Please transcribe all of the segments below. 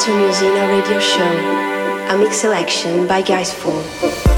to Musena Radio Show, a mix selection by Gaisfool.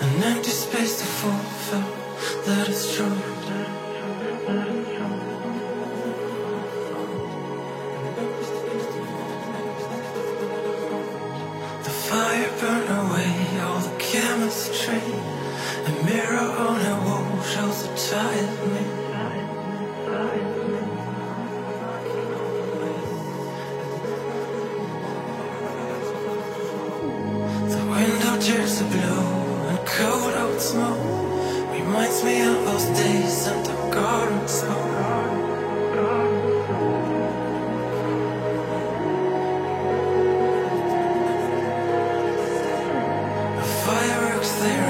An empty space to fulfill that is true. clears the blue and cold old smoke reminds me of those days and the garden smoke. The fireworks there.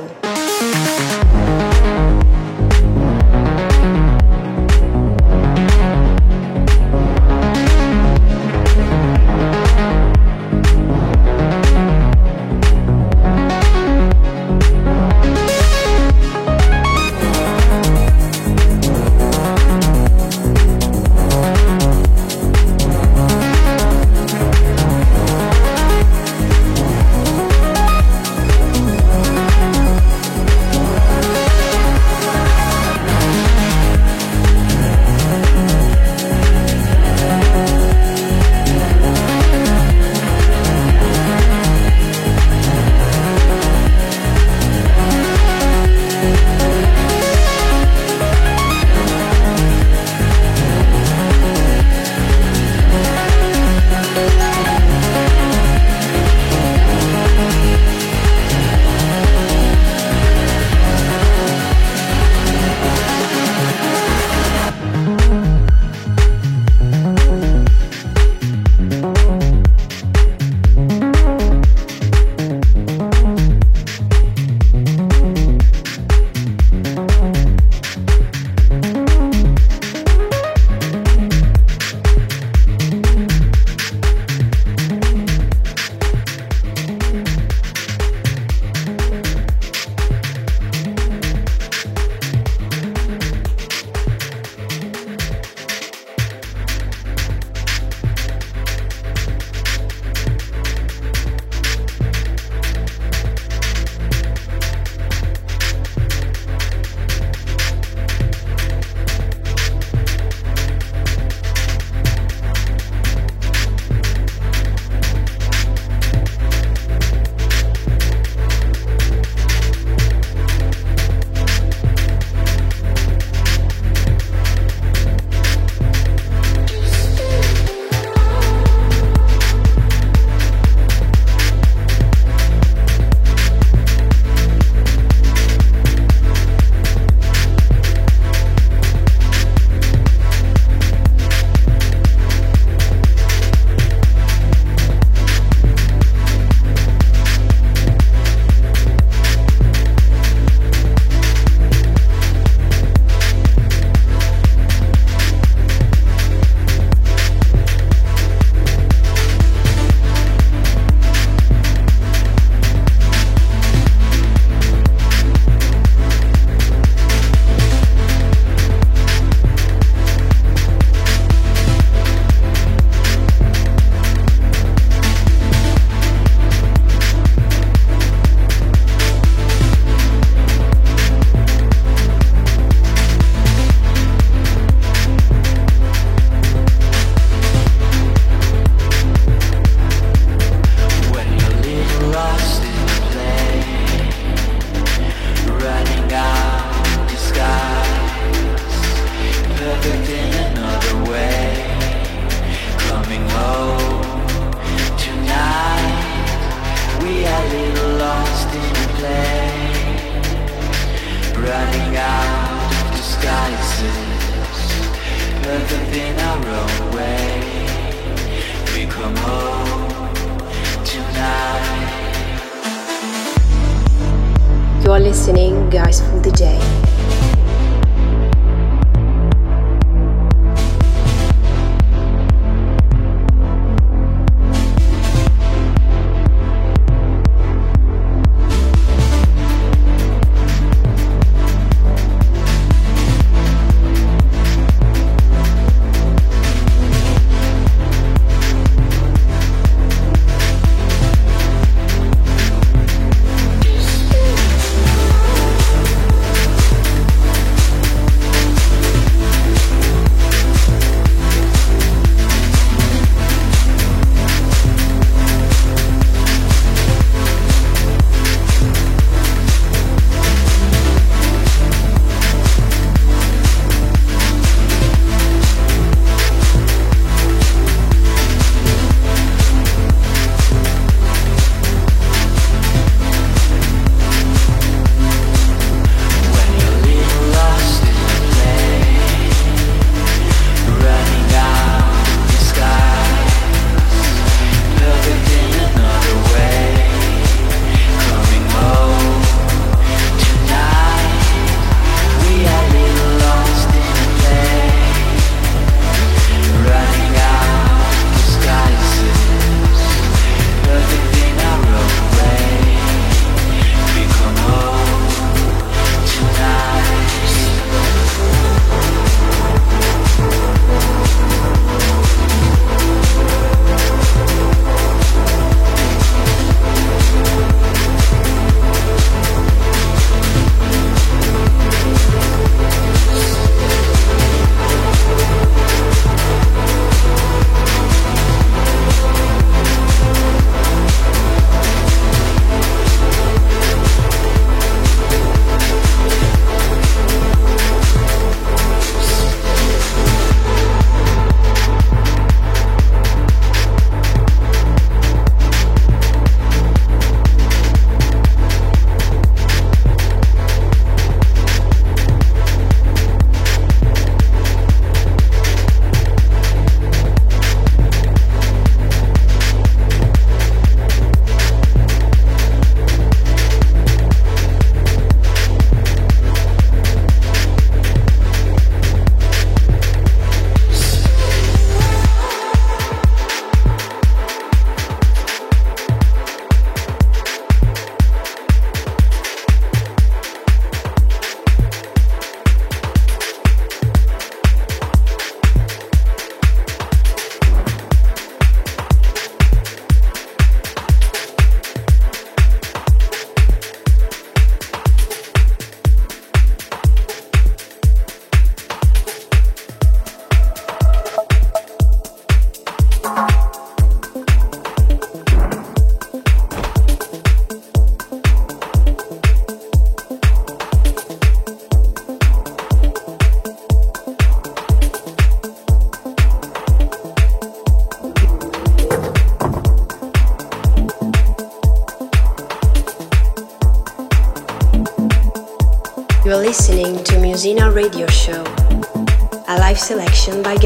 live by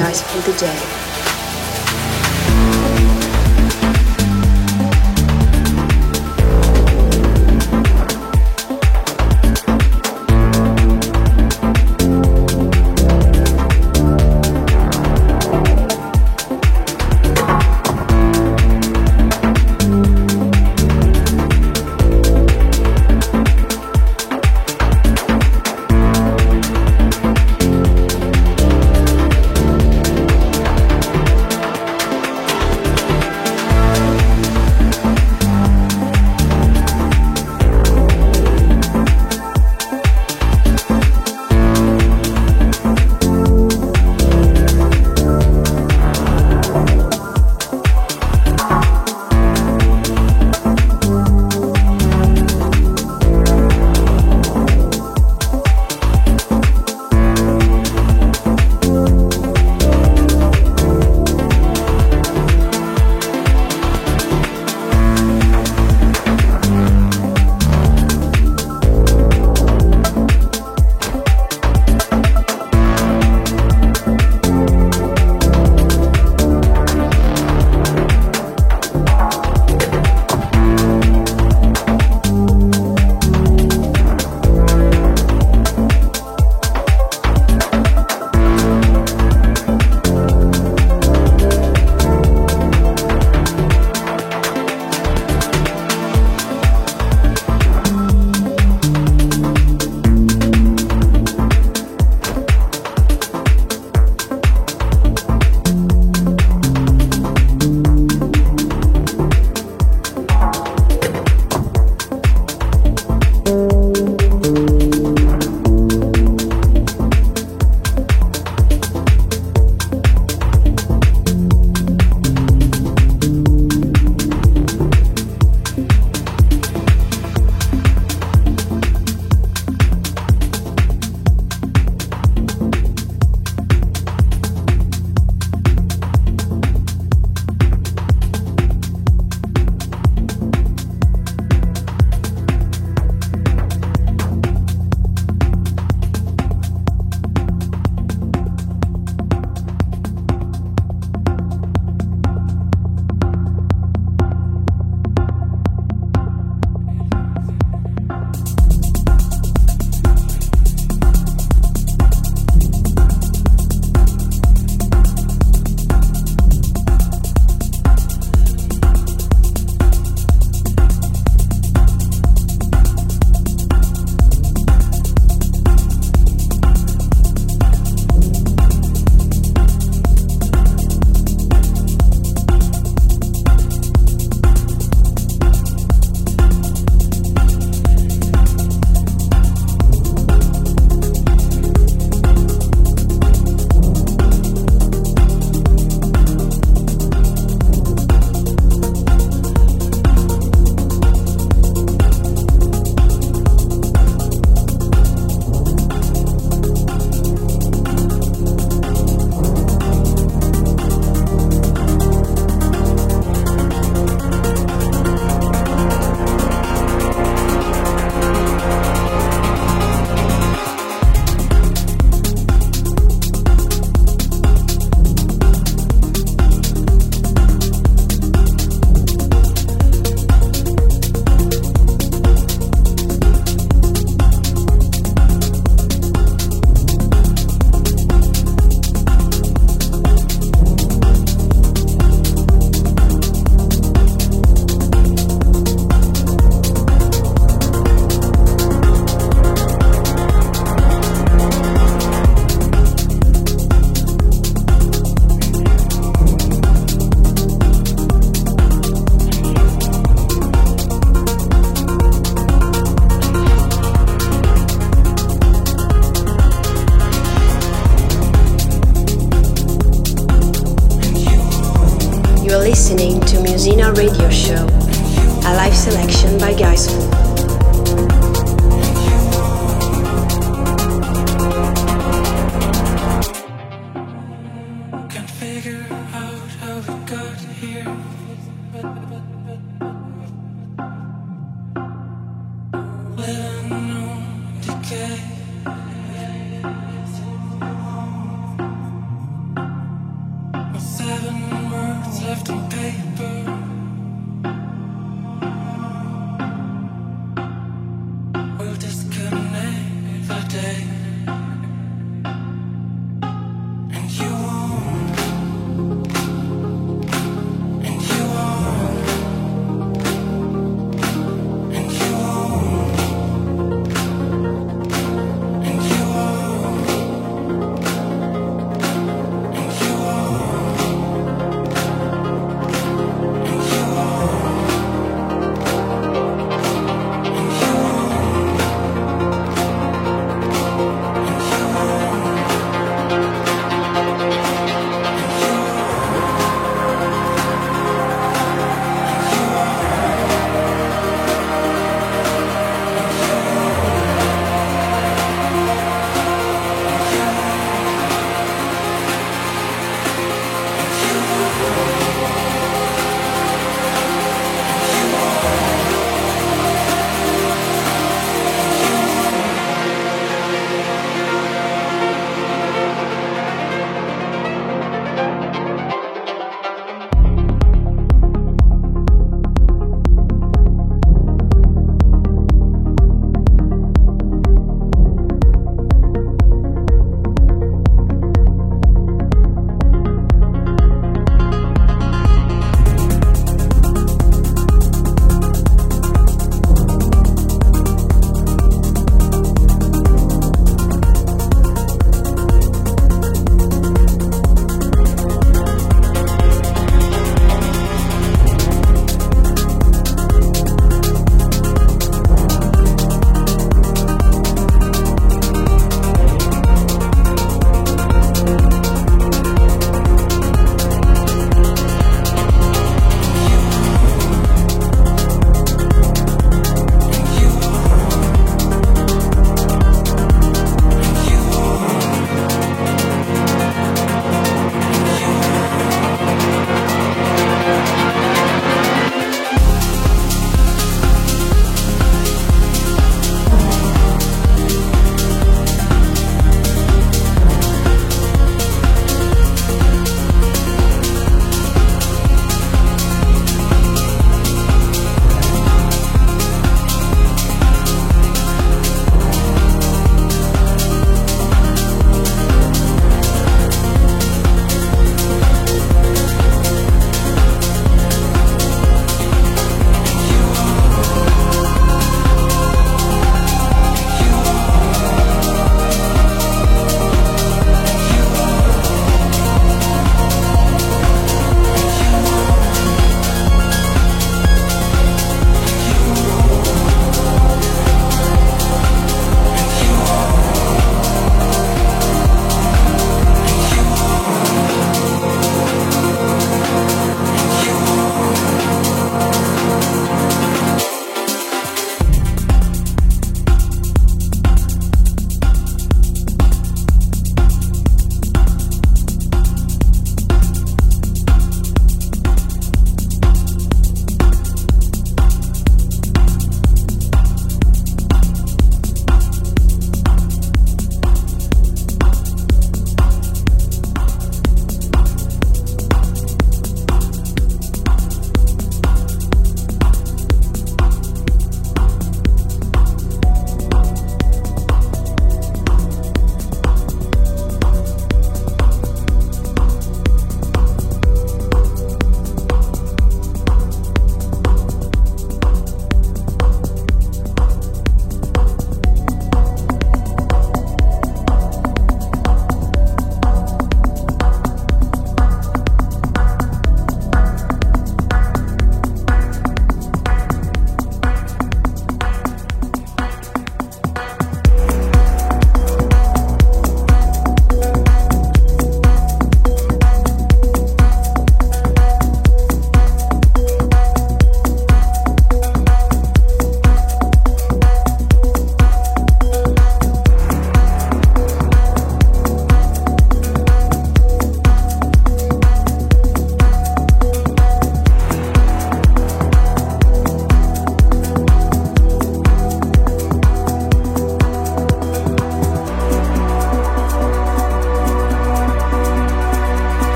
Guys for the Day.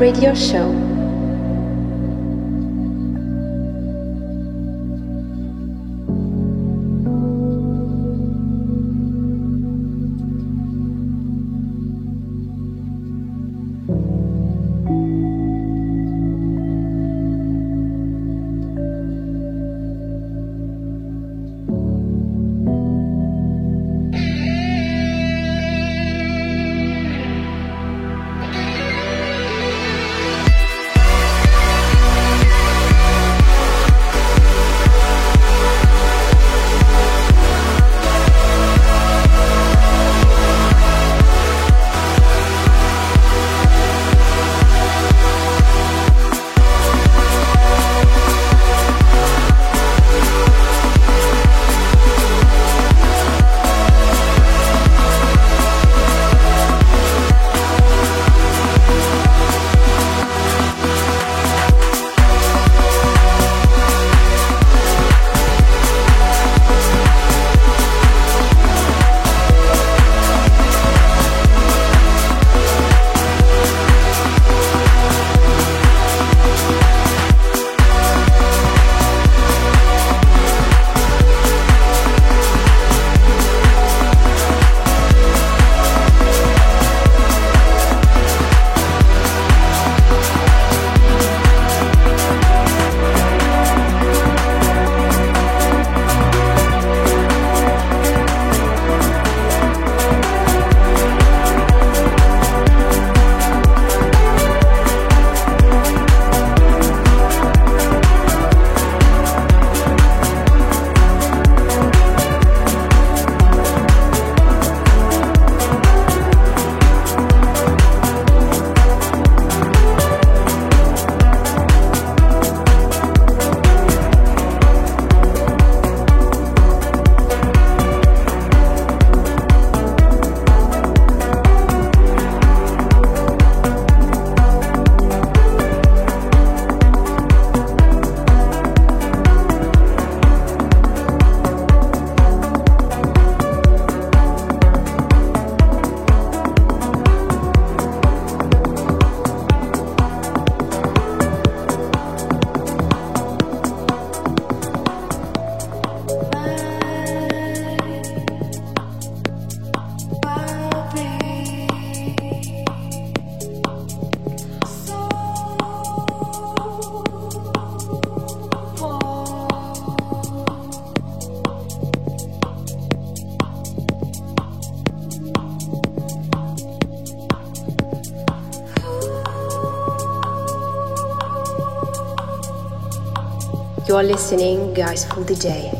Radio show. Listening, guys, for the day.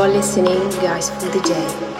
You're listening, guys, for the day.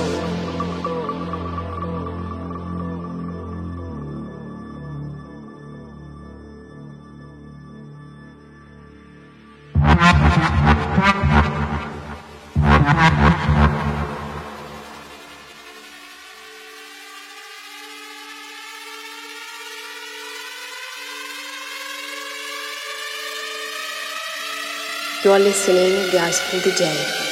You are listening to Gaisfool